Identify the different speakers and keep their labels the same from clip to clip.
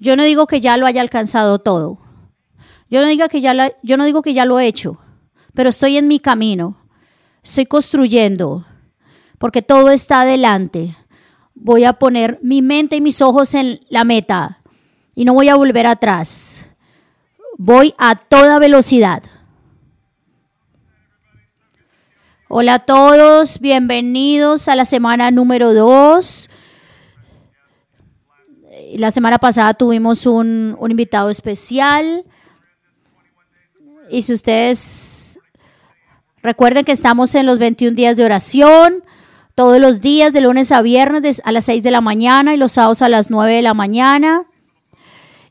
Speaker 1: Yo no digo que ya lo haya alcanzado todo. Yo no, digo que ya yo no digo que ya lo he hecho, pero estoy en mi camino. Estoy construyendo, porque todo está adelante. Voy a poner mi mente y mis ojos en la meta y no voy a volver atrás. Voy a toda velocidad. Hola a todos, bienvenidos a la semana número 2. La semana pasada tuvimos un, un, invitado especial. Y si ustedes recuerden que estamos en los 21 días de oración, todos los días de lunes a viernes a las 6 de la mañana y los sábados a las 9 de la mañana.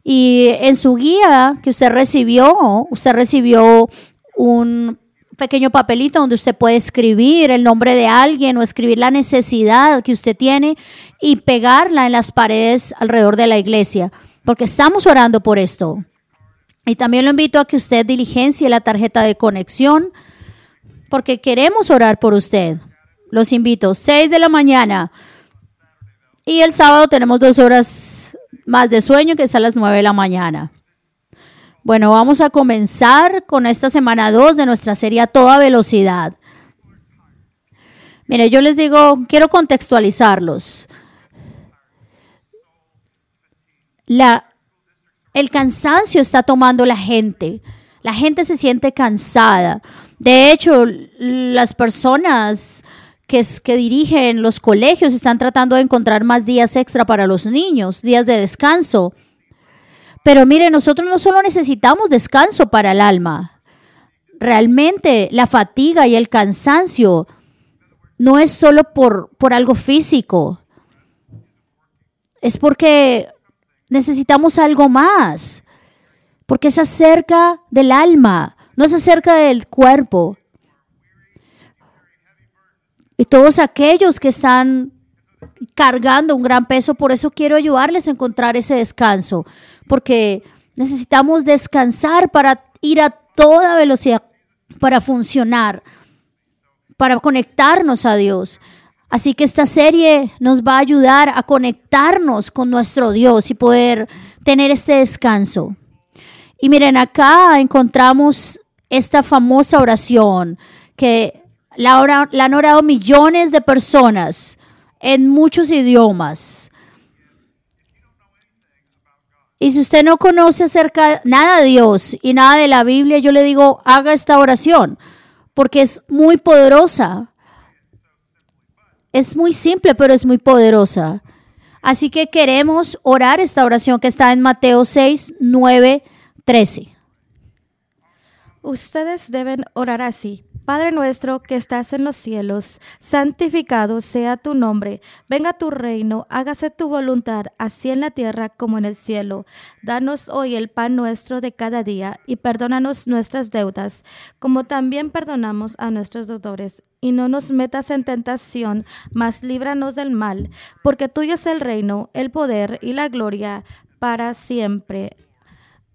Speaker 1: Y en su guía que usted recibió, usted recibió un pequeño papelito donde usted puede escribir el nombre de alguien o escribir la necesidad que usted tiene y pegarla en las paredes alrededor de la iglesia, porque estamos orando por esto. Y también lo invito a que usted diligencie la tarjeta de conexión, porque queremos orar por usted. Los invito, 6 de la mañana. Y el sábado tenemos dos horas más de sueño, que es a las 9 de la mañana. Bueno, vamos a comenzar con esta semana 2 de nuestra serie a toda velocidad. Mire, yo les digo, quiero contextualizarlos. La, el cansancio está tomando la gente. La gente se siente cansada. De hecho, las personas que, que, dirigen los colegios están tratando de encontrar más días extra para los niños, días de descanso. Pero mire, nosotros no solo necesitamos descanso para el alma. Realmente la fatiga y el cansancio no es solo por, por algo físico. Es porque necesitamos algo más. Porque es acerca del alma, no es acerca del cuerpo. Y todos aquellos que están cargando un gran peso, por eso quiero ayudarles a encontrar ese descanso porque necesitamos descansar para ir a toda velocidad, para funcionar, para conectarnos a Dios. Así que esta serie nos va a ayudar a conectarnos con nuestro Dios y poder tener este descanso. Y miren, acá encontramos esta famosa oración que la, la han orado millones de personas en muchos idiomas. Y si usted no conoce acerca nada de Dios y nada de la Biblia, yo le digo, haga esta oración, porque es muy poderosa. Es muy simple, pero es muy poderosa. Así que queremos orar esta oración que está en Mateo 6, 9, 13.
Speaker 2: Ustedes deben orar así. Padre nuestro que estás en los cielos, santificado sea tu nombre, venga tu reino, hágase tu voluntad, así en la tierra como en el cielo. Danos hoy el pan nuestro de cada día y perdónanos nuestras deudas, como también perdonamos a nuestros deudores. Y no nos metas en tentación, mas líbranos del mal, porque tuyo es el reino, el poder y la gloria para siempre.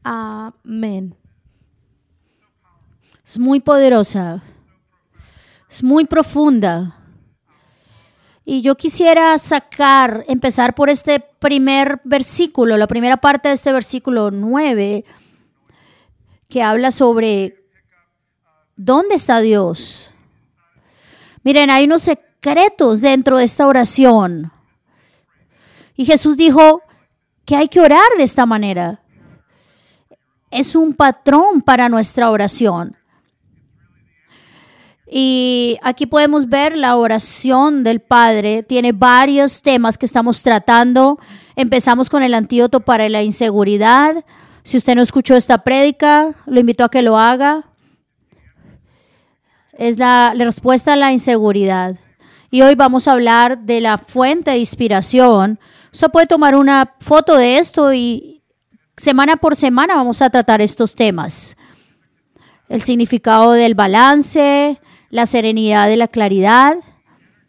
Speaker 2: Amén.
Speaker 1: Es muy poderosa. Es muy profunda. Y yo quisiera sacar, empezar por este primer versículo, la primera parte de este versículo 9, que habla sobre dónde está Dios. Miren, hay unos secretos dentro de esta oración. Y Jesús dijo que hay que orar de esta manera. Es un patrón para nuestra oración. Y aquí podemos ver la oración del Padre. Tiene varios temas que estamos tratando. Empezamos con el antídoto para la inseguridad. Si usted no escuchó esta prédica, lo invito a que lo haga. Es la, la respuesta a la inseguridad. Y hoy vamos a hablar de la fuente de inspiración. Usted puede tomar una foto de esto y semana por semana vamos a tratar estos temas. El significado del balance, la serenidad de la claridad,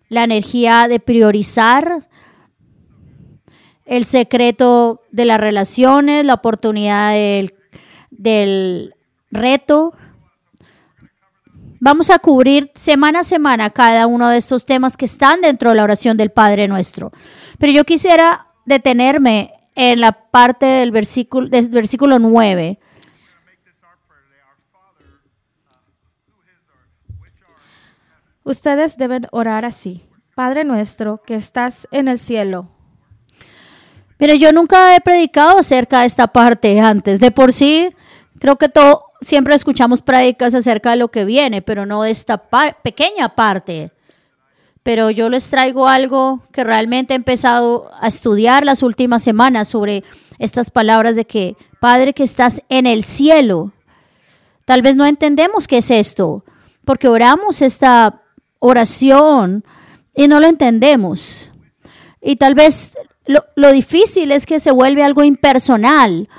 Speaker 1: la energía de priorizar, el secreto de las relaciones, la oportunidad del, del reto. Vamos a cubrir semana a semana cada uno de estos temas que están dentro de la oración del Padre nuestro. Pero yo quisiera detenerme en la parte del versículo, del versículo 9.
Speaker 2: Ustedes deben orar así. Padre nuestro que estás en el cielo.
Speaker 1: Mire, yo nunca he predicado acerca de esta parte antes. De por sí, creo que todo, siempre escuchamos prédicas acerca de lo que viene, pero no de esta pequeña parte. Pero yo les traigo algo que realmente he empezado a estudiar las últimas semanas sobre estas palabras de que, Padre que estás en el cielo. Tal vez no entendemos qué es esto, porque oramos esta oración y no lo entendemos. Y tal vez lo, lo, difícil es que se vuelve algo impersonal.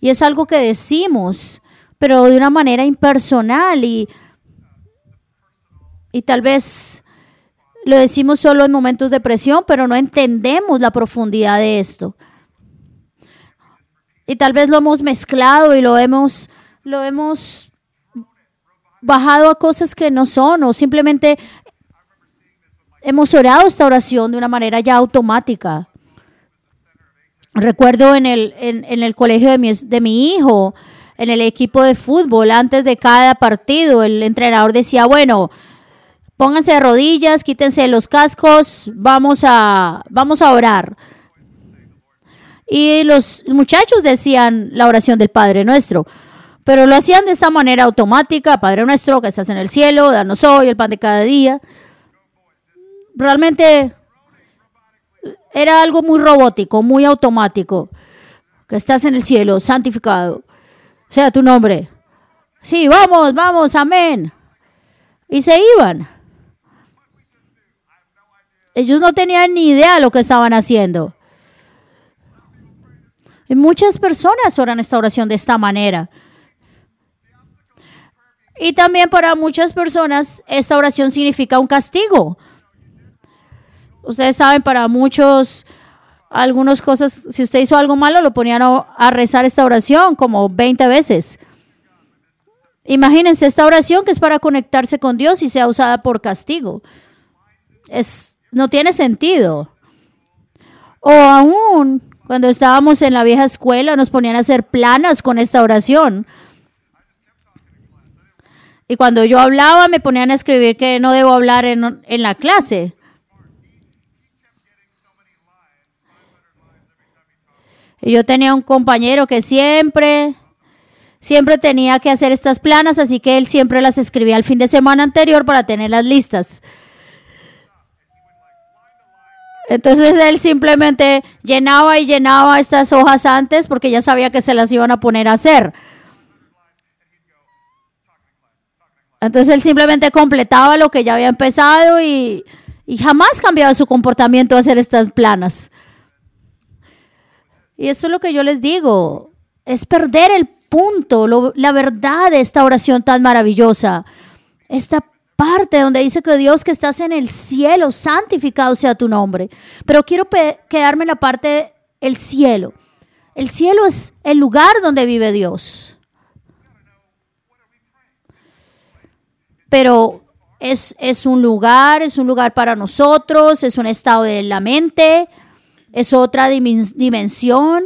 Speaker 1: Y es algo que decimos, pero de una manera impersonal y, y tal vez lo decimos solo en momentos de presión, pero no entendemos la profundidad de esto. Y tal vez lo hemos mezclado y lo hemos, lo hemos bajado a cosas que no son o simplemente hemos orado esta oración de una manera ya automática. Recuerdo en el, en, el colegio de mi, de mi hijo, en el equipo de fútbol, antes de cada partido, el entrenador decía, bueno, pónganse de rodillas, quítense los cascos, vamos a, vamos a orar. Y los muchachos decían la oración del Padre Nuestro, pero lo hacían de esta manera automática, Padre Nuestro que estás en el cielo, danos hoy el pan de cada día. Realmente era algo muy robótico, muy automático. Que estás en el cielo, santificado. Sea tu nombre. Sí, vamos, vamos, amén. Y se iban. Ellos no tenían ni idea de lo que estaban haciendo. Y muchas personas oran esta oración de esta manera. Y también para muchas personas esta oración significa un castigo. Ustedes saben, para muchos, algunas cosas, si usted hizo algo malo, lo ponían a rezar esta oración como 20 veces. Imagínense esta oración que es para conectarse con Dios y sea usada por castigo. Es no tiene sentido. O aún cuando estábamos en la vieja escuela nos ponían a hacer planas con esta oración. Y cuando yo hablaba me ponían a escribir que no debo hablar en, en la clase. Y yo tenía un compañero que siempre, siempre tenía que hacer estas planas, así que él siempre las escribía el fin de semana anterior para tenerlas listas. Entonces él simplemente llenaba y llenaba estas hojas antes porque ya sabía que se las iban a poner a hacer. Entonces él simplemente completaba lo que ya había empezado y, jamás cambiaba su comportamiento a hacer estas planas. Y eso es lo que yo les digo, es perder el punto, la verdad de esta oración tan maravillosa. Esta parte donde dice que Dios que estás en el cielo, santificado sea tu nombre. Pero quiero quedarme en la parte del cielo. El cielo es el lugar donde vive Dios. Pero es, es un lugar, es un lugar para nosotros, es un estado de la mente, es otra dimensión,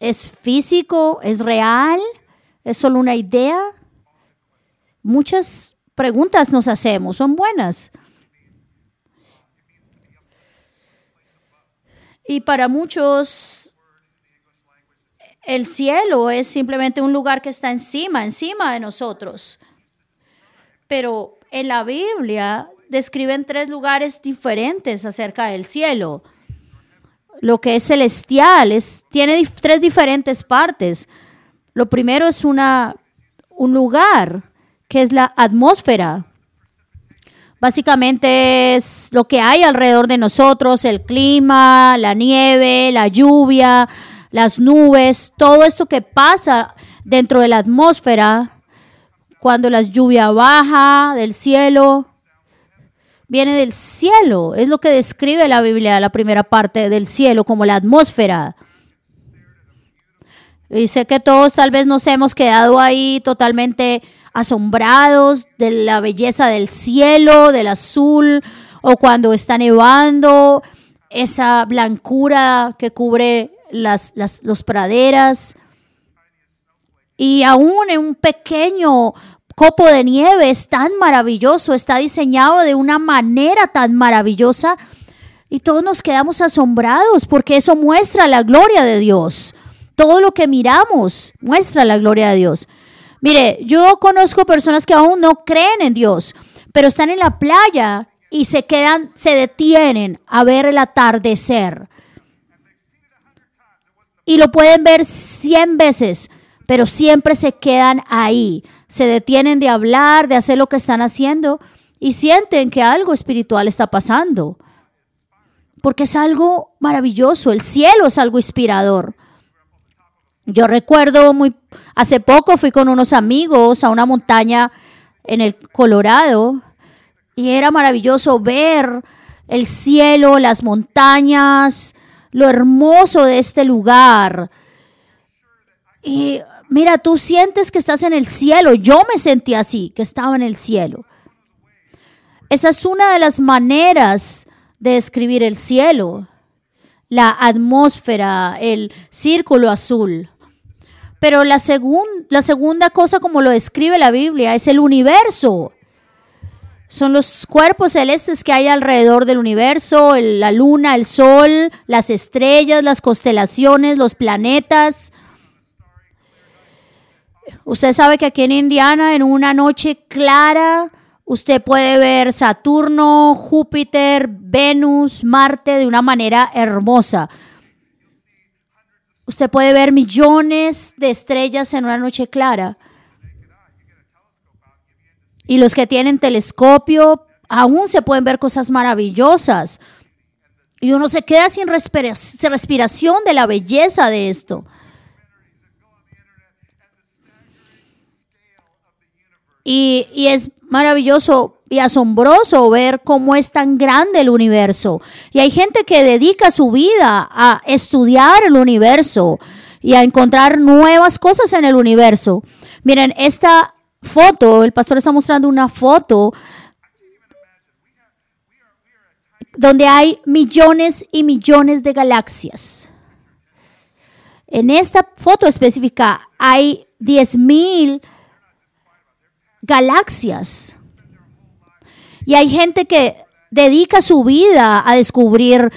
Speaker 1: es físico, es real, es solo una idea muchas preguntas nos hacemos, son buenas. Y para muchos, el cielo es simplemente un lugar que está encima, encima de nosotros. Pero en la Biblia describen tres lugares diferentes acerca del cielo. Lo que es celestial es, tiene tres diferentes partes. Lo primero es una, un lugar que es la atmósfera. Básicamente es lo que hay alrededor de nosotros, el clima, la nieve, la lluvia, las nubes, todo esto que pasa dentro de la atmósfera, cuando la lluvia baja del cielo, viene del cielo, es lo que describe la Biblia, la primera parte del cielo, como la atmósfera. Y sé que todos tal vez nos hemos quedado ahí totalmente asombrados de la belleza del cielo, del azul, o cuando está nevando esa blancura que cubre las, las los praderas. Y aún en un pequeño copo de nieve es tan maravilloso, está diseñado de una manera tan maravillosa y todos nos quedamos asombrados porque eso muestra la gloria de Dios. Todo lo que miramos muestra la gloria de Dios. Mire, yo conozco personas que aún no creen en Dios, pero están en la playa y se quedan, se detienen a ver el atardecer. Y lo pueden ver cien veces, pero siempre se quedan ahí se detienen de hablar, de hacer lo que están haciendo y sienten que algo espiritual está pasando. Porque es algo maravilloso, el cielo es algo inspirador. Yo recuerdo muy hace poco fui con unos amigos a una montaña en el Colorado y era maravilloso ver el cielo, las montañas, lo hermoso de este lugar. Y Mira, tú sientes que estás en el cielo. Yo me sentí así, que estaba en el cielo. Esa es una de las maneras de describir el cielo, la atmósfera, el círculo azul. Pero la, segunda cosa como lo describe la Biblia es el universo. Son los cuerpos celestes que hay alrededor del universo, la luna, el sol, las estrellas, las constelaciones, los planetas, Usted sabe que aquí en Indiana, en una noche clara, usted puede ver Saturno, Júpiter, Venus, Marte de una manera hermosa. Usted puede ver millones de estrellas en una noche clara. Y los que tienen telescopio, aún se pueden ver cosas maravillosas. Y uno se queda sin respiración de la belleza de esto. Y, es maravilloso y asombroso ver cómo es tan grande el universo. Y hay gente que dedica su vida a estudiar el universo y a encontrar nuevas cosas en el universo. Miren, esta foto, el pastor está mostrando una foto donde hay millones y millones de galaxias. En esta foto específica hay 10.000 mil galaxias. Y hay gente que dedica su vida a descubrir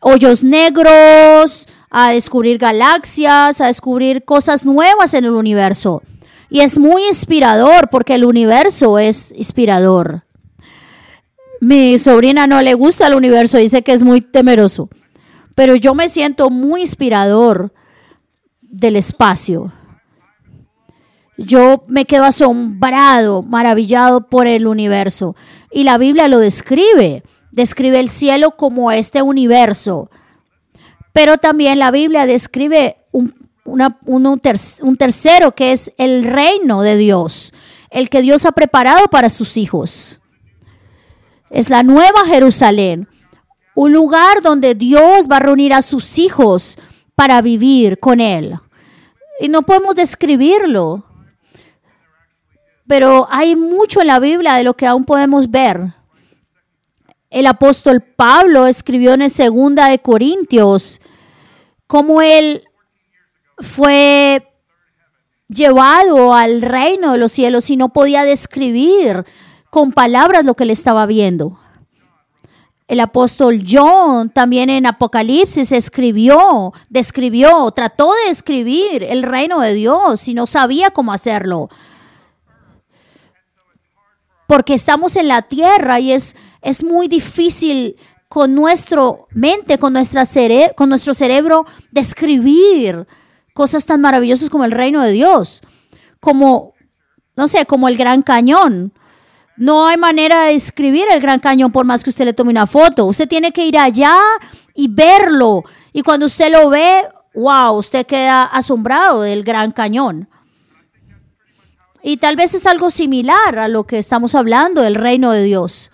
Speaker 1: hoyos negros, a descubrir galaxias, a descubrir cosas nuevas en el universo. Y es muy inspirador porque el universo es inspirador. Mi sobrina no le gusta el universo, dice que es muy temeroso. Pero yo me siento muy inspirador del espacio yo me quedo asombrado, maravillado por el universo. Y la Biblia lo describe, describe el cielo como este universo. Pero también la Biblia describe un, un, tercero que es el reino de Dios, el que Dios ha preparado para sus hijos. Es la nueva Jerusalén, un lugar donde Dios va a reunir a sus hijos para vivir con Él. Y no podemos describirlo, pero hay mucho en la Biblia de lo que aún podemos ver. El apóstol Pablo escribió en el segunda de Corintios cómo él fue llevado al reino de los cielos y no podía describir con palabras lo que le estaba viendo. El apóstol John también en Apocalipsis escribió, describió, trató de escribir el reino de Dios y no sabía cómo hacerlo porque estamos en la tierra y es, es muy difícil con nuestro mente, con, nuestra con nuestro cerebro describir cosas tan maravillosas como el reino de Dios, como, no sé, como el Gran Cañón. No hay manera de describir el Gran Cañón por más que usted le tome una foto. Usted tiene que ir allá y verlo. Y cuando usted lo ve, wow, usted queda asombrado del Gran Cañón. Y tal vez es algo similar a lo que estamos hablando del reino de Dios.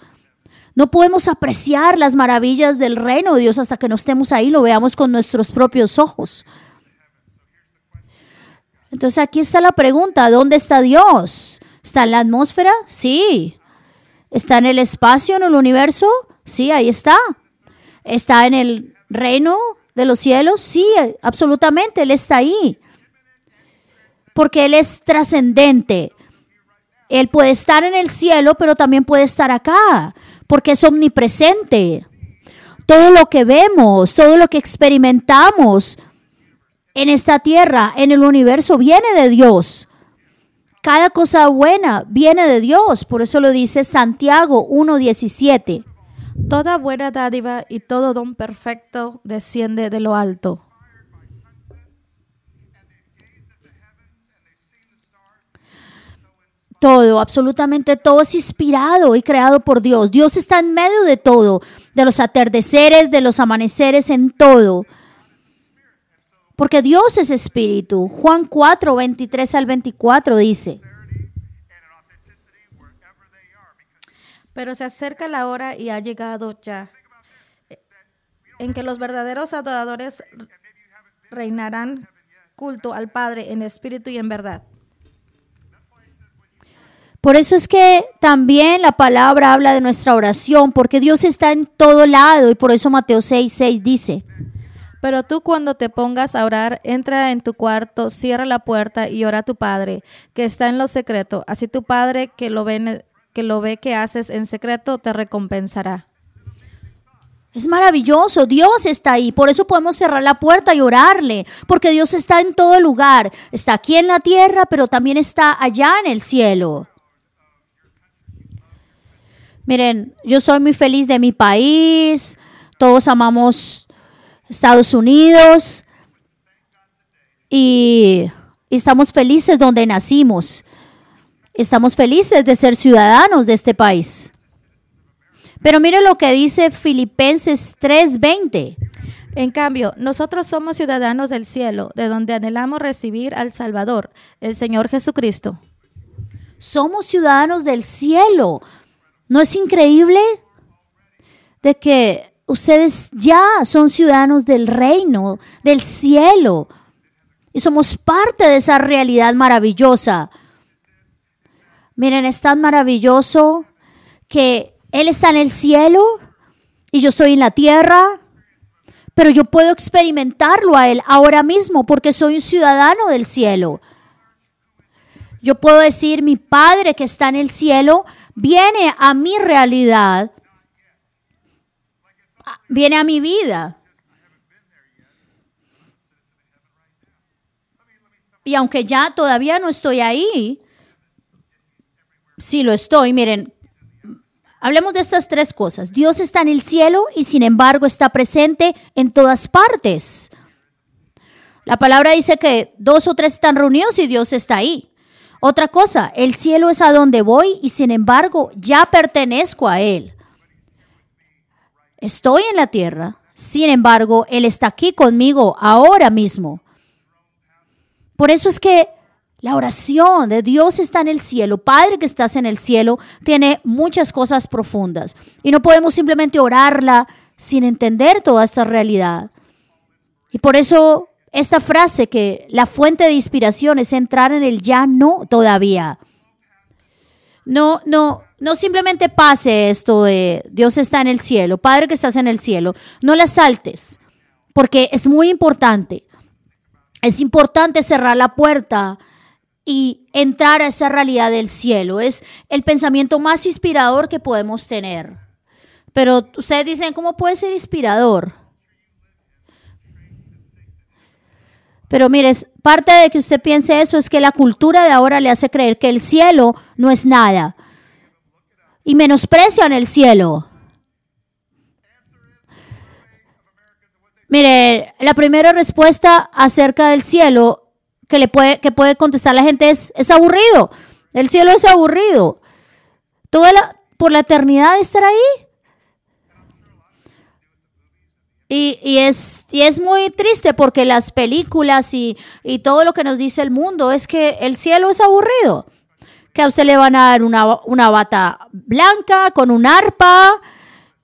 Speaker 1: No podemos apreciar las maravillas del reino de Dios hasta que no estemos ahí, lo veamos con nuestros propios ojos. Entonces aquí está la pregunta, ¿dónde está Dios? ¿Está en la atmósfera? Sí. ¿Está en el espacio, en el universo? Sí, ahí está. está en el reino de los cielos? Sí, absolutamente, Él está ahí. Porque Él es trascendente. Él puede estar en el cielo, pero también puede estar acá, porque es omnipresente. Todo lo que vemos, todo lo que experimentamos en esta tierra, en el universo, viene de Dios. Cada cosa buena viene de Dios. Por eso lo dice Santiago 1.17.
Speaker 2: Toda buena dádiva y todo don perfecto desciende de lo alto.
Speaker 1: Todo, absolutamente todo es inspirado y creado por Dios. Dios está en medio de todo, de los atardeceres, de los amaneceres, en todo. Porque Dios es espíritu. Juan 4, 23 al 24 dice.
Speaker 2: Pero se acerca la hora y ha llegado ya en que los verdaderos adoradores reinarán culto al Padre en espíritu y en verdad.
Speaker 1: Por eso es que también la palabra habla de nuestra oración, porque Dios está en todo lado y por eso Mateo 6, 6 dice.
Speaker 2: Pero tú cuando te pongas a orar, entra en tu cuarto, cierra la puerta y ora a tu Padre, que está en lo secreto. Así tu Padre que lo ve, que lo ve que haces en secreto te recompensará.
Speaker 1: Es maravilloso, Dios está ahí, por eso podemos cerrar la puerta y orarle, porque Dios está en todo lugar, está aquí en la tierra, pero también está allá en el cielo. Miren, yo soy muy feliz de mi país, todos amamos Estados Unidos y, estamos felices donde nacimos. Estamos felices de ser ciudadanos de este país. Pero mire lo que dice Filipenses 3:20.
Speaker 2: En cambio, nosotros somos ciudadanos del cielo, de donde anhelamos recibir al Salvador, el Señor Jesucristo.
Speaker 1: Somos ciudadanos del cielo. ¿No es increíble de que ustedes ya son ciudadanos del reino, del cielo. Y somos parte de esa realidad maravillosa. Miren, es tan maravilloso que Él está en el cielo y yo estoy en la tierra, pero yo puedo experimentarlo a Él ahora mismo porque soy un ciudadano del cielo. Yo puedo decir, mi Padre que está en el cielo viene a mi realidad viene a mi vida. Y aunque ya todavía no estoy ahí, sí lo estoy, miren, hablemos de estas tres cosas. Dios está en el cielo y sin embargo está presente en todas partes. La palabra dice que dos o tres están reunidos y Dios está ahí. Otra cosa, el cielo es a donde voy y sin embargo ya pertenezco a Él. Estoy en la tierra, sin embargo, Él está aquí conmigo ahora mismo. Por eso es que la oración de Dios está en el cielo, Padre que estás en el cielo, tiene muchas cosas profundas. Y no podemos simplemente orarla sin entender toda esta realidad. Y por eso esta frase que la fuente de inspiración es entrar en el ya no todavía. No, no, no simplemente pase esto de Dios está en el cielo, Padre que estás en el cielo. No la saltes, porque es muy importante. Es importante cerrar la puerta y entrar a esa realidad del cielo. Es el pensamiento más inspirador que podemos tener. Pero ustedes dicen, ¿cómo puede ser inspirador? Pero mire, parte de que usted piense eso es que la cultura de ahora le hace creer que el cielo no es nada y menosprecian el cielo. Mire, la primera respuesta acerca del cielo que le puede, que puede contestar la gente es, es aburrido. El cielo es aburrido. Toda la, por la eternidad estar ahí. Y, y, es, y es muy triste porque las películas y, y todo lo que nos dice el mundo es que el cielo es aburrido que a usted le van a dar una, bata blanca con un arpa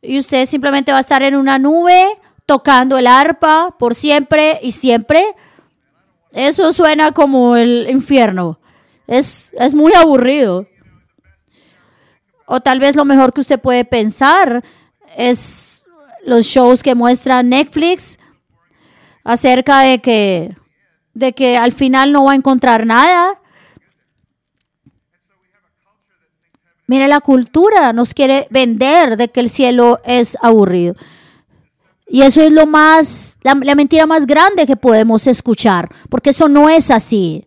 Speaker 1: y usted simplemente va a estar en una nube tocando el arpa por siempre y siempre. Eso suena como el infierno. Es, es muy aburrido. O tal vez lo mejor que usted puede pensar es los shows que muestra Netflix acerca de que, de que al final no va a encontrar nada. Mire, la cultura nos quiere vender de que el cielo es aburrido. Y eso es lo más, la, la, mentira más grande que podemos escuchar, porque eso no es así.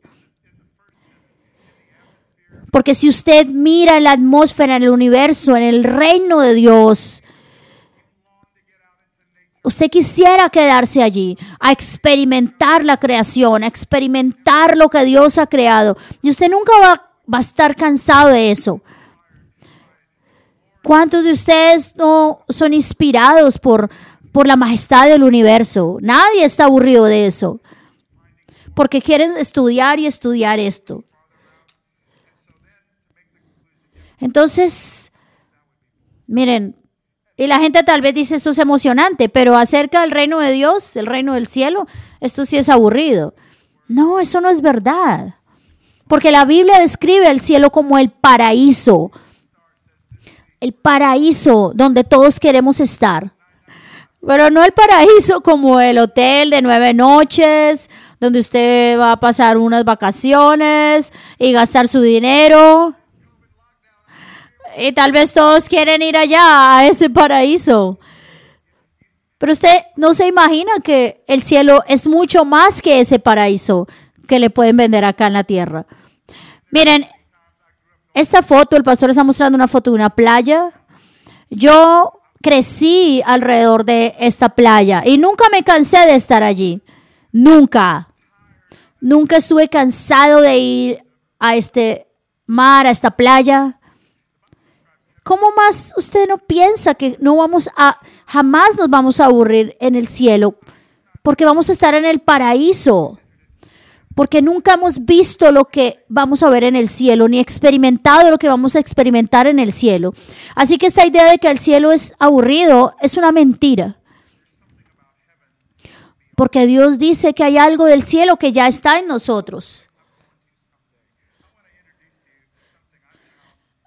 Speaker 1: Porque si usted mira la atmósfera, en el universo, en el reino de Dios, usted quisiera quedarse allí, a experimentar la creación, a experimentar lo que Dios ha creado. Y usted nunca va, a estar cansado de eso. ¿Cuántos de ustedes no son inspirados por, por la majestad del universo? Nadie está aburrido de eso. Porque quieren estudiar y estudiar esto. Entonces, miren, y la gente tal vez dice esto es emocionante, pero acerca del reino de Dios, el reino del cielo, esto sí es aburrido. No, eso no es verdad. Porque la Biblia describe el cielo como el paraíso el paraíso donde todos queremos estar. Pero no el paraíso como el hotel de nueve noches, donde usted va a pasar unas vacaciones y gastar su dinero. Y tal vez todos quieren ir allá, a ese paraíso. Pero usted no se imagina que el cielo es mucho más que ese paraíso que le pueden vender acá en la tierra. Miren, esta foto, el pastor está mostrando una foto de una playa. Yo crecí alrededor de esta playa y nunca me cansé de estar allí. Nunca. Nunca estuve cansado de ir a este mar, a esta playa. ¿Cómo más usted no piensa que no vamos a, jamás nos vamos a aburrir en el cielo? Porque vamos a estar en el paraíso porque nunca hemos visto lo que vamos a ver en el cielo, ni experimentado lo que vamos a experimentar en el cielo. Así que esta idea de que el cielo es aburrido es una mentira. Porque Dios dice que hay algo del cielo que ya está en nosotros.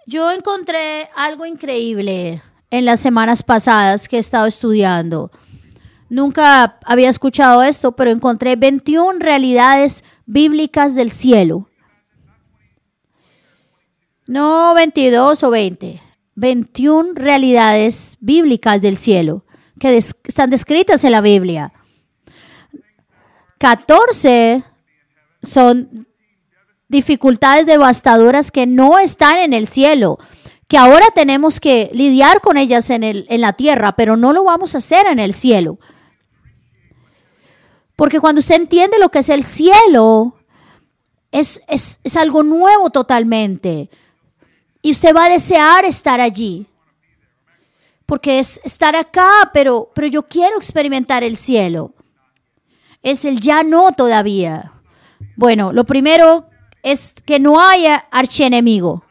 Speaker 1: Yo encontré algo increíble en las semanas pasadas que he estado estudiando. Nunca había escuchado esto, pero encontré 21 realidades bíblicas del cielo. No 22 o 20, 21 realidades bíblicas del cielo que están descritas en la Biblia. 14 son dificultades devastadoras que no están en el cielo, que ahora tenemos que lidiar con ellas en, el, en la tierra, pero no lo vamos a hacer en el cielo. Porque cuando usted entiende lo que es el cielo, es, es, algo nuevo totalmente. Y usted va a desear estar allí. Porque es estar acá, pero, pero yo quiero experimentar el cielo. Es el ya no todavía. Bueno, lo primero es que no haya archienemigo.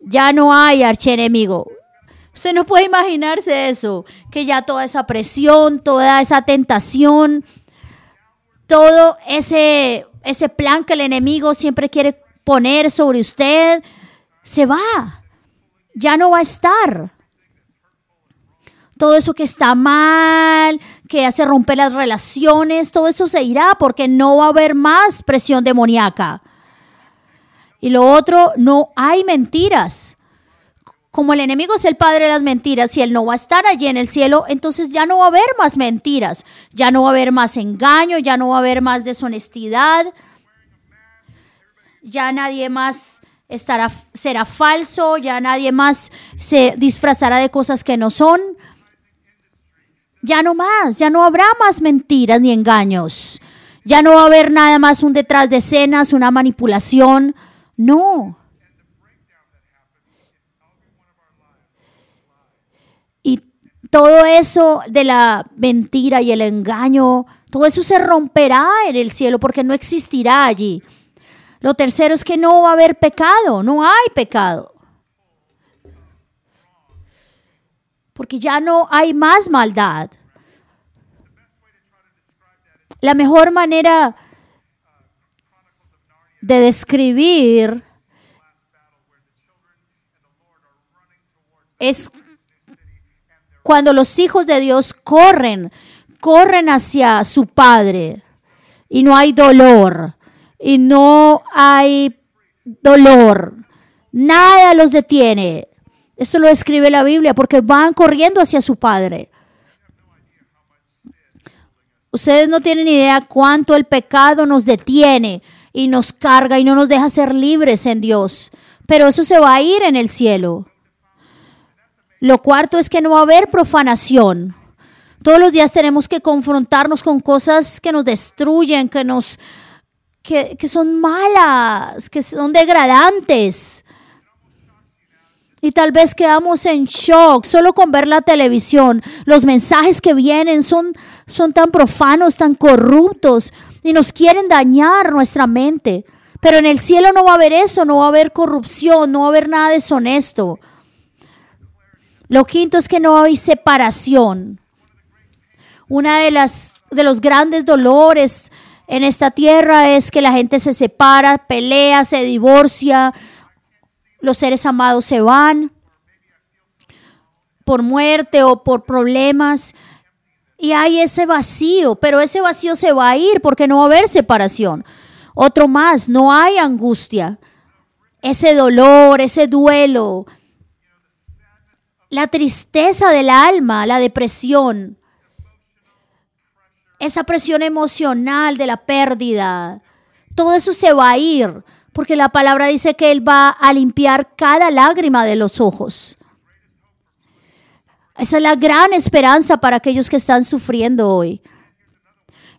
Speaker 1: Ya no hay archienemigo. Usted no puede imaginarse eso, que ya toda esa presión, toda esa tentación, todo ese, ese plan que el enemigo siempre quiere poner sobre usted, se va. Ya no va a estar. Todo eso que está mal, que hace romper las relaciones, todo eso se irá porque no va a haber más presión demoníaca. Y lo otro, no hay mentiras como el enemigo es el padre de las mentiras y él no va a estar allí en el cielo, entonces ya no va a haber más mentiras, ya no va a haber más engaño, ya no va a haber más deshonestidad, ya nadie más estará, será falso, ya nadie más se disfrazará de cosas que no son. Ya no más, ya no habrá más mentiras ni engaños. Ya no va a haber nada más un detrás de escenas, una manipulación. No. todo eso de la mentira y el engaño, todo eso se romperá en el cielo porque no existirá allí. Lo tercero es que no va a haber pecado, no hay pecado. Porque ya no hay más maldad. La mejor manera de describir es cuando los hijos de Dios corren, corren hacia su Padre y no hay dolor y no hay dolor. Nada los detiene. Esto lo escribe la Biblia porque van corriendo hacia su Padre. Ustedes no tienen idea cuánto el pecado nos detiene y nos carga y no nos deja ser libres en Dios. Pero eso se va a ir en el cielo. Lo cuarto es que no va a haber profanación. Todos los días tenemos que confrontarnos con cosas que nos destruyen, que nos que, que son malas, que son degradantes. Y tal vez quedamos en shock solo con ver la televisión. Los mensajes que vienen son, son tan profanos, tan corruptos y nos quieren dañar nuestra mente. Pero en el cielo no va a haber eso, no va a haber corrupción, no va a haber nada deshonesto. Lo quinto es que no hay separación. Una de las de los grandes dolores en esta tierra es que la gente se separa, pelea, se divorcia, los seres amados se van por muerte o por problemas y hay ese vacío, pero ese vacío se va a ir porque no va a haber separación. Otro más, no hay angustia, ese dolor, ese duelo, la tristeza del alma, la depresión, esa presión emocional de la pérdida, todo eso se va a ir porque la palabra dice que Él va a limpiar cada lágrima de los ojos. Esa es la gran esperanza para aquellos que están sufriendo hoy.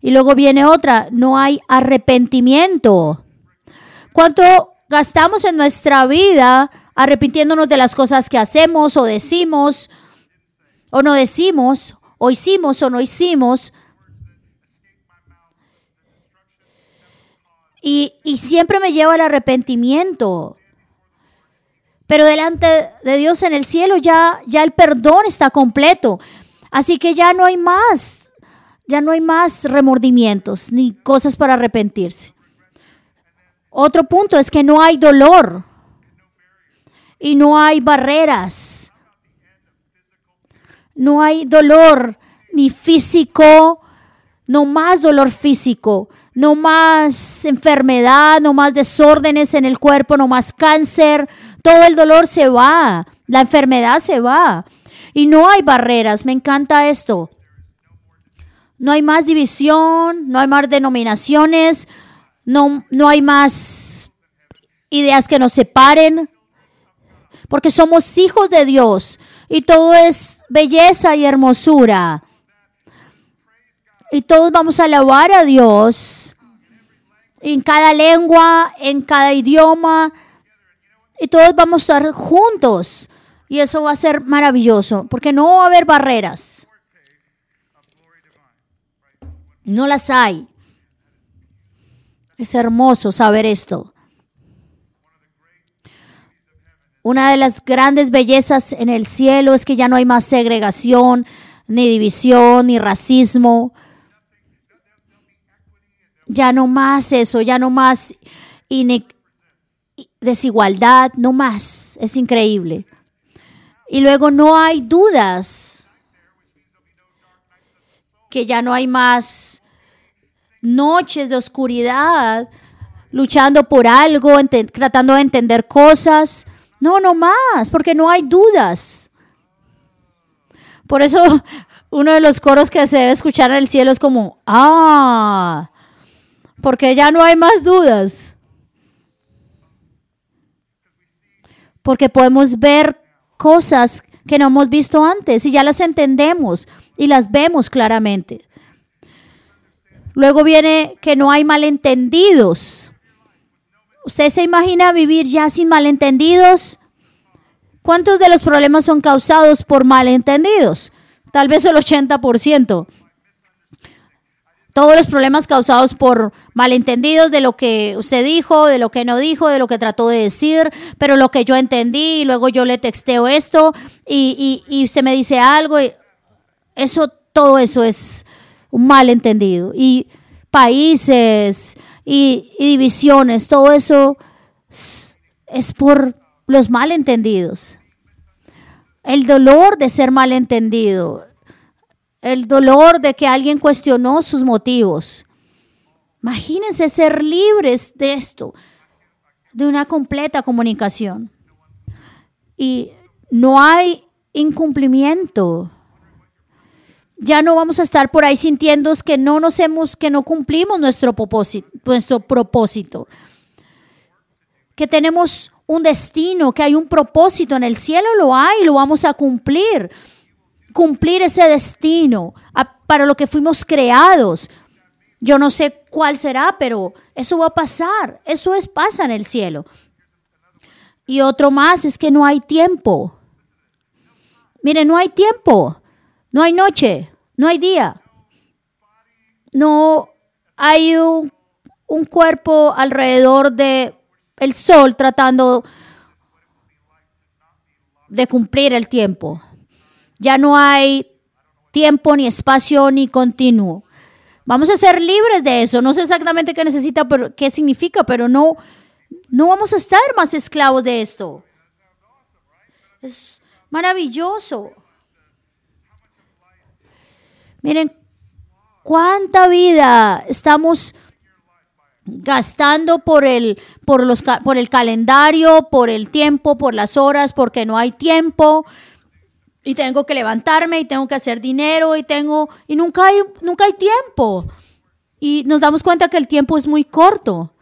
Speaker 1: Y luego viene otra, no hay arrepentimiento. ¿Cuánto gastamos en nuestra vida arrepintiéndonos de las cosas que hacemos o decimos o no decimos, o hicimos o no hicimos? Y, siempre me lleva al arrepentimiento. Pero delante de Dios en el cielo ya, ya el perdón está completo. Así que ya no hay más, ya no hay más remordimientos ni cosas para arrepentirse. Otro punto es que no hay dolor y no hay barreras. No hay dolor ni físico, no más dolor físico, no más enfermedad, no más desórdenes en el cuerpo, no más cáncer. Todo el dolor se va, la enfermedad se va. Y no hay barreras, me encanta esto. No hay más división, no hay más denominaciones, no, no hay más ideas que nos separen, porque somos hijos de Dios y todo es belleza y hermosura. Y todos vamos a alabar a Dios en cada lengua, en cada idioma. Y todos vamos a estar juntos. Y eso va a ser maravilloso, porque no va a haber barreras. No las hay. Es hermoso saber esto. Una de las grandes bellezas en el cielo es que ya no hay más segregación, ni división, ni racismo ya no más eso, ya no más desigualdad, no más. Es increíble. Y luego no hay dudas que ya no hay más noches de oscuridad luchando por algo, tratando de entender cosas. No, no más, porque no hay dudas. Por eso uno de los coros que se debe escuchar en el cielo es como, ah, porque ya no hay más dudas. Porque podemos ver cosas que no hemos visto antes y ya las entendemos y las vemos claramente. Luego viene que no hay malentendidos. ¿Usted se imagina vivir ya sin malentendidos? ¿Cuántos de los problemas son causados por malentendidos? Tal vez el 80% todos los problemas causados por malentendidos de lo que usted dijo, de lo que no dijo, de lo que trató de decir, pero lo que yo entendí y luego yo le texteo esto y, y, usted me dice algo. Y eso, todo eso es un malentendido. Y países y, y divisiones, todo eso es por los malentendidos. El dolor de ser malentendido el dolor de que alguien cuestionó sus motivos. Imagínense ser libres de esto, de una completa comunicación. Y no hay incumplimiento. Ya no vamos a estar por ahí sintiendo que no nos hemos, que no cumplimos nuestro propósito, nuestro propósito. Que tenemos un destino, que hay un propósito en el cielo, lo hay, lo vamos a cumplir. Cumplir ese destino para lo que fuimos creados. Yo no sé cuál será, pero eso va a pasar. Eso es pasa en el cielo. Y otro más es que no hay tiempo. Mire, no hay tiempo. No hay noche, no hay día. No hay un, un cuerpo alrededor de sol tratando de cumplir el tiempo. Ya no hay tiempo ni espacio ni continuo. Vamos a ser libres de eso. No sé exactamente qué necesita, pero qué significa, pero no, no vamos a estar más esclavos de esto. Es maravilloso. Miren cuánta vida estamos gastando por el, por, los, por el calendario, por el tiempo, por las horas, porque no hay tiempo, y tengo que levantarme y tengo que hacer dinero y tengo y nunca hay nunca hay tiempo. Y nos damos cuenta que el tiempo es muy corto.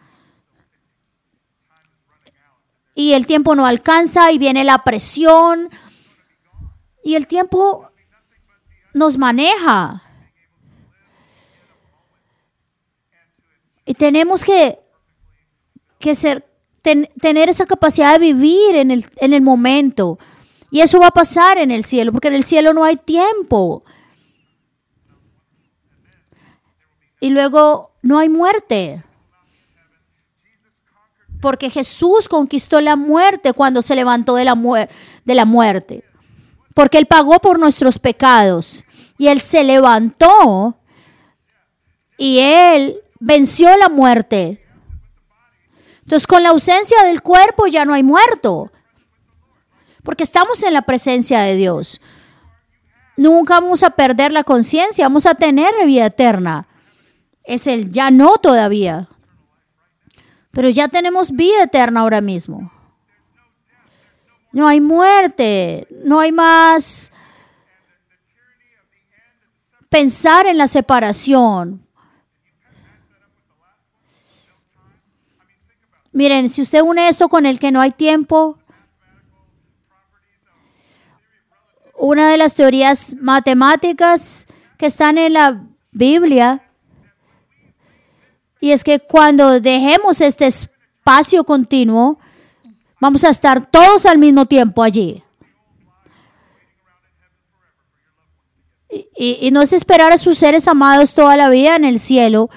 Speaker 1: Y el tiempo no alcanza y viene la presión y el tiempo nos maneja. Y tenemos que, que ser, tener esa capacidad de vivir en el, en el momento y eso va a pasar en el cielo, porque en el cielo no hay tiempo. Y luego no hay muerte. Porque Jesús conquistó la muerte cuando se levantó de la, de la muerte. Porque Él pagó por nuestros pecados. Y Él se levantó y Él venció la muerte. Entonces con la ausencia del cuerpo ya no hay muerto porque estamos en la presencia de Dios. Nunca vamos a perder la conciencia, vamos a tener vida eterna. Es el ya no todavía. Pero ya tenemos vida eterna ahora mismo. No hay muerte, no hay más pensar en la separación. Miren, si usted une esto con el que no hay tiempo, una de las teorías matemáticas que están en la Biblia. Y es que cuando dejemos este espacio continuo, vamos a estar todos al mismo tiempo allí. Y, no es esperar a sus seres amados toda la vida en el cielo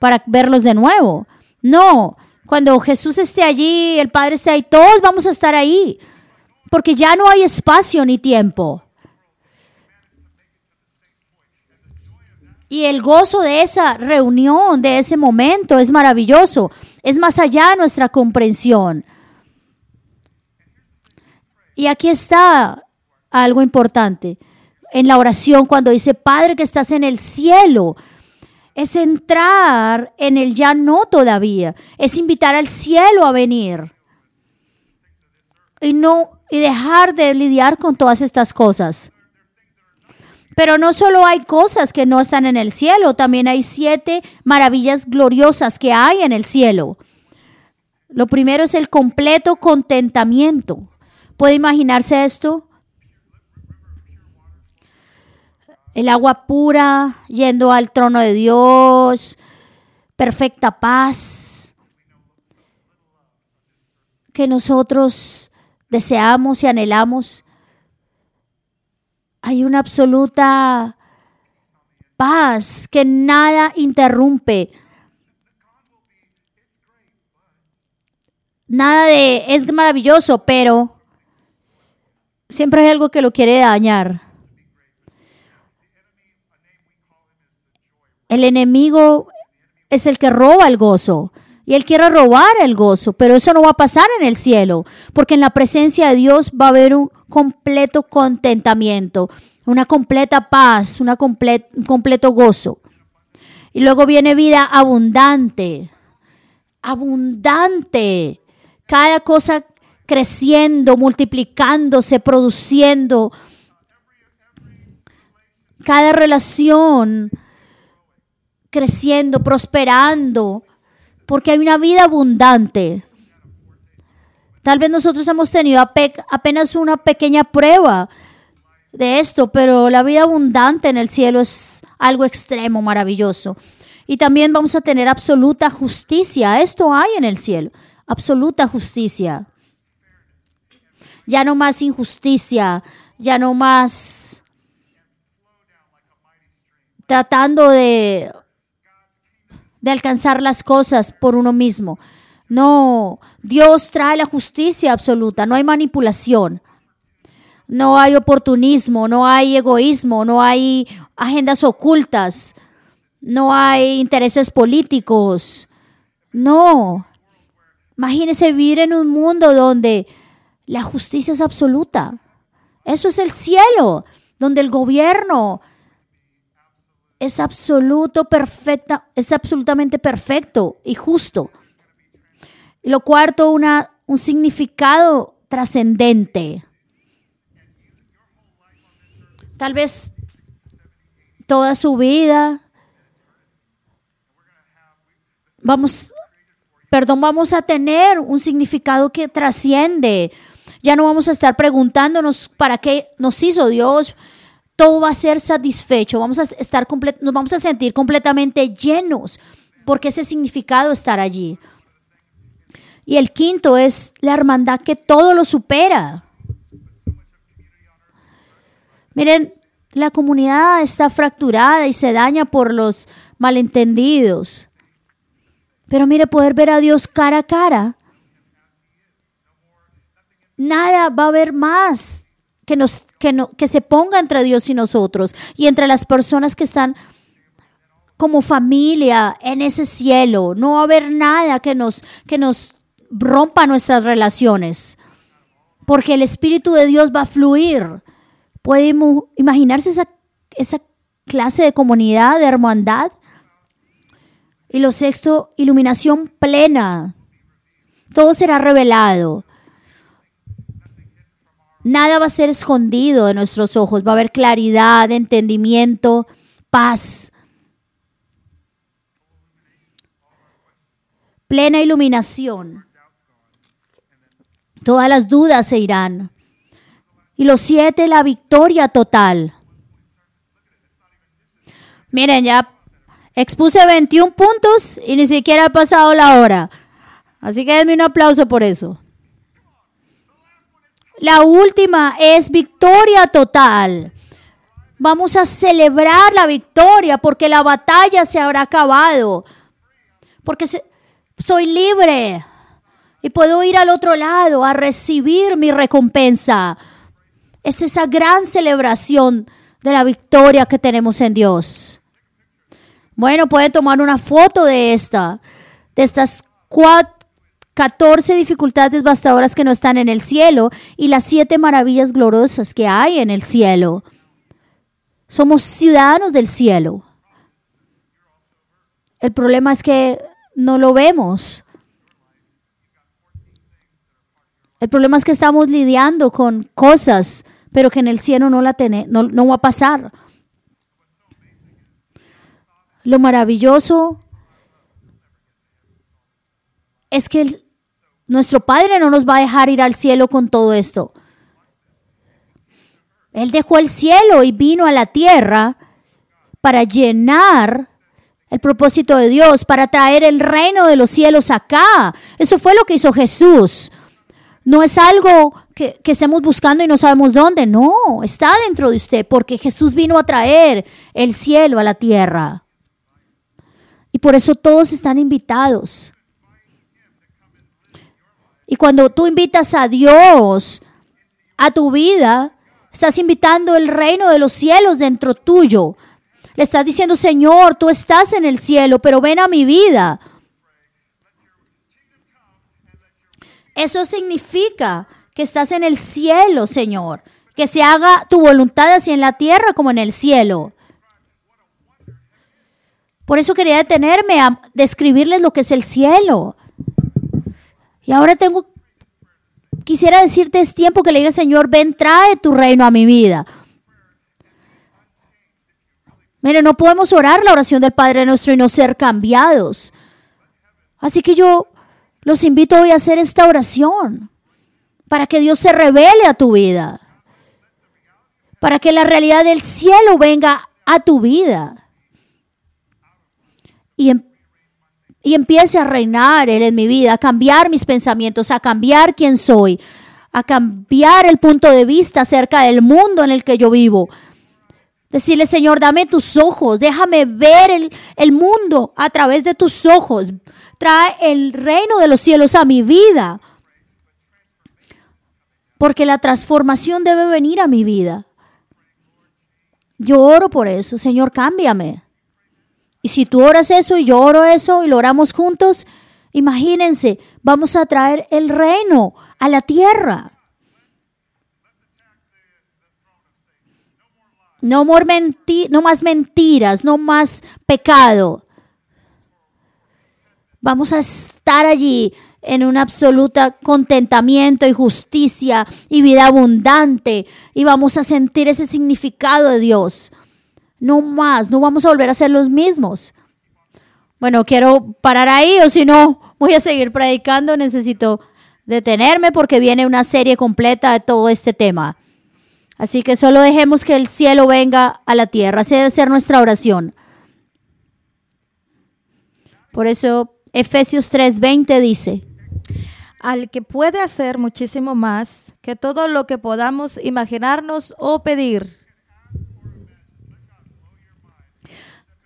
Speaker 1: para verlos de nuevo. No, cuando Jesús esté allí, el Padre esté ahí, todos vamos a estar ahí porque ya no hay espacio ni tiempo. Y el gozo de esa reunión, de ese momento, es maravilloso. Es más allá de nuestra comprensión. Y aquí está algo importante. En la oración, cuando dice, Padre que estás en el cielo, es entrar en el ya no todavía. Es invitar al cielo a venir. Y no y dejar de lidiar con todas estas cosas. Pero no solo hay cosas que no están en el cielo, también hay siete maravillas gloriosas que hay en el cielo. Lo primero es el completo contentamiento. ¿Puede imaginarse esto? El agua pura yendo al trono de Dios, perfecta paz. Que nosotros deseamos y anhelamos, hay una absoluta paz que nada interrumpe. Nada de es maravilloso, pero siempre hay algo que lo quiere dañar. El enemigo es el que roba el gozo. Y Él quiere robar el gozo, pero eso no va a pasar en el cielo, porque en la presencia de Dios va a haber un completo contentamiento. una completa paz, una un completo gozo. Y luego viene vida abundante, abundante. Cada cosa creciendo, multiplicándose, produciendo. Cada relación creciendo, prosperando, porque hay una vida abundante. Tal vez nosotros hemos tenido ape- apenas una pequeña prueba de esto, pero la vida abundante en el cielo es algo extremo, maravilloso. Y también vamos a tener absoluta justicia. Esto hay en el cielo, absoluta justicia. Ya no más injusticia, ya no más tratando de, de alcanzar las cosas por uno mismo. No, Dios trae la justicia absoluta, no hay manipulación. No hay oportunismo, no hay egoísmo, no hay agendas ocultas, no hay intereses políticos. No. Imagínese vivir en un mundo donde la justicia es absoluta. Eso es el cielo, donde el gobierno es absoluto, perfecta, es absolutamente perfecto y justo. Y lo cuarto, una, un significado trascendente. Tal vez toda su vida vamos, perdón, vamos a tener un significado que trasciende. Ya no vamos a estar preguntándonos para qué nos hizo Dios. Todo va a ser satisfecho. Vamos a estar nos vamos a sentir completamente llenos porque ese significado estará allí. Y el quinto es la hermandad que todo lo supera. Miren, la comunidad está fracturada y se daña por los malentendidos. Pero mire, poder ver a Dios cara a cara. Nada va a haber más que, nos, que, no, que se ponga entre Dios y nosotros y entre las personas que están como familia en ese cielo. No va a haber nada que nos, que nos rompa nuestras relaciones. Porque el Espíritu de Dios va a fluir. ¿Puede imaginarse esa, esa clase de comunidad, de hermandad? Y lo sexto, iluminación plena. Todo será revelado. Nada va a ser escondido de nuestros ojos. Va a haber claridad, entendimiento, paz. Plena iluminación. Todas las dudas se irán. Y los siete, la victoria total. Miren, ya expuse 21 puntos y ni siquiera ha pasado la hora. Así que denme un aplauso por eso. La última es victoria total. Vamos a celebrar la victoria porque la batalla se habrá acabado. Porque soy libre y puedo ir al otro lado a recibir mi recompensa. Es esa gran celebración de la victoria que tenemos en Dios. Bueno, pueden tomar una foto de esta, de estas cua- 14 dificultades devastadoras que no están en el cielo y las siete maravillas gloriosas que hay en el cielo. Somos ciudadanos del cielo. El problema es que no lo vemos. El problema es que estamos lidiando con cosas, pero que en el cielo no, la tene- no, no va a pasar. Lo maravilloso es que el- nuestro Padre no nos va a dejar ir al cielo con todo esto. Él dejó el cielo y vino a la tierra para llenar el propósito de Dios, para traer el reino de los cielos acá. Eso fue lo que hizo Jesús. No es algo que, que estemos buscando y no sabemos dónde. No, está dentro de usted porque Jesús vino a traer el cielo a la tierra. Y por eso todos están invitados. Y cuando tú invitas a Dios a tu vida, estás invitando el reino de los cielos dentro tuyo. Le estás diciendo, Señor, tú estás en el cielo, pero ven a mi vida. Eso significa que estás en el cielo, Señor. Que se haga tu voluntad así en la tierra como en el cielo. Por eso quería detenerme a describirles lo que es el cielo. Y ahora tengo, quisiera decirte, es tiempo que le diga, Señor, ven, trae tu reino a mi vida. Mire, no podemos orar la oración del Padre nuestro y no ser cambiados. Así que yo los invito hoy a hacer esta oración para que Dios se revele a tu vida, para que la realidad del cielo venga a tu vida y, y empiece a reinar Él en mi vida, a cambiar mis pensamientos, a cambiar quién soy, a cambiar el punto de vista acerca del mundo en el que yo vivo. Decirle, Señor, dame tus ojos, déjame ver el, el mundo a través de tus ojos. Trae el reino de los cielos a mi vida. Porque la transformación debe venir a mi vida. Yo oro por eso. Señor, cámbiame. Y si tú oras eso y yo oro eso y lo oramos juntos, imagínense, vamos a traer el reino a la tierra. No, no más mentiras, no más pecado. Vamos a estar allí en un absoluto contentamiento y justicia y vida abundante y vamos a sentir ese significado de Dios. No más, no vamos a volver a ser los mismos. Bueno, quiero parar ahí o si no, voy a seguir predicando. Necesito detenerme porque viene una serie completa de todo este tema. Así que solo dejemos que el cielo venga a la tierra. Esa debe ser nuestra oración. Por eso Efesios 3:20 dice,
Speaker 2: al que puede hacer muchísimo más que todo lo que podamos imaginarnos o pedir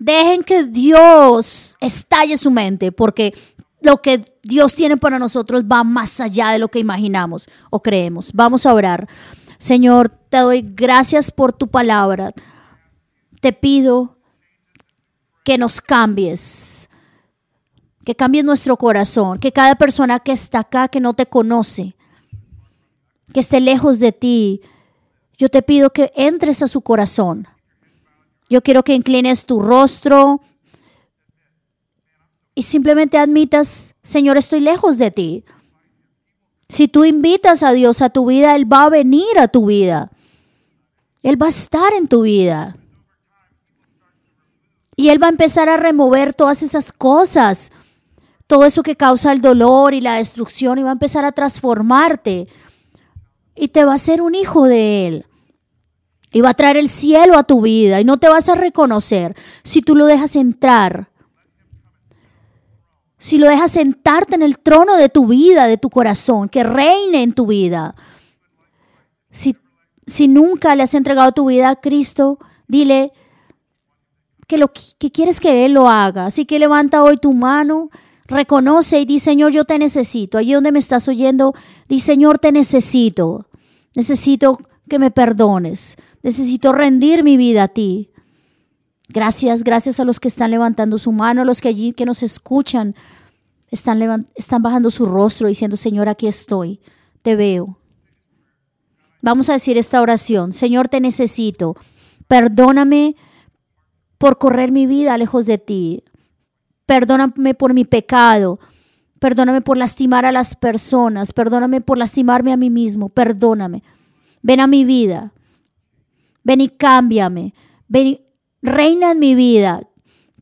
Speaker 1: Dejen que Dios estalle su mente, porque lo que Dios tiene para nosotros va más allá de lo que imaginamos o creemos. Vamos a orar. Señor, te doy gracias por tu palabra. Te pido que nos cambies, que cambies nuestro corazón, que cada persona que está acá, que no te conoce, que esté lejos de ti, yo te pido que entres a su corazón yo quiero que inclines tu rostro y simplemente admitas, Señor, estoy lejos de ti. Si tú invitas a Dios a tu vida, Él va a venir a tu vida. Él va a estar en tu vida. Y Él va a empezar a remover todas esas cosas, todo eso que causa el dolor y la destrucción, y va a empezar a transformarte. Y te va a hacer un hijo de Él. Y va a traer el cielo a tu vida y no te vas a reconocer si tú lo dejas entrar. Si lo dejas sentarte en el trono de tu vida, de tu corazón, que reine en tu vida. Si, si nunca le has entregado tu vida a Cristo, dile que, lo, que quieres que Él lo haga. Así que levanta hoy tu mano, reconoce y di, Señor, yo te necesito. Allí donde me estás oyendo, di, Señor, te necesito. Necesito que me perdones. Necesito rendir mi vida a ti. Gracias, gracias a los que están levantando su mano, a los que allí que nos escuchan están, están bajando su rostro diciendo, Señor, aquí estoy, te veo. Vamos a decir esta oración, Señor, te necesito. Perdóname por correr mi vida lejos de ti. Perdóname por mi pecado. Perdóname por lastimar a las personas. Perdóname por lastimarme a mí mismo. Perdóname. Ven a mi vida. Ven y cámbiame. Ven y reina en mi vida.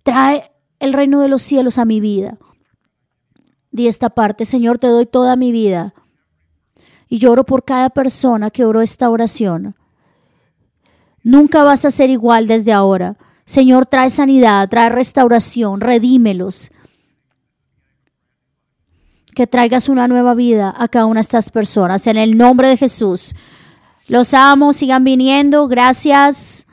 Speaker 1: Trae el reino de los cielos a mi vida. Di esta parte, Señor, te doy toda mi vida. Y lloro por cada persona que oró esta oración. Nunca vas a ser igual desde ahora. Señor, trae sanidad, trae restauración, redímelos. Que traigas una nueva vida a cada una de estas personas. En el nombre de Jesús. Los amo, sigan viniendo. Gracias.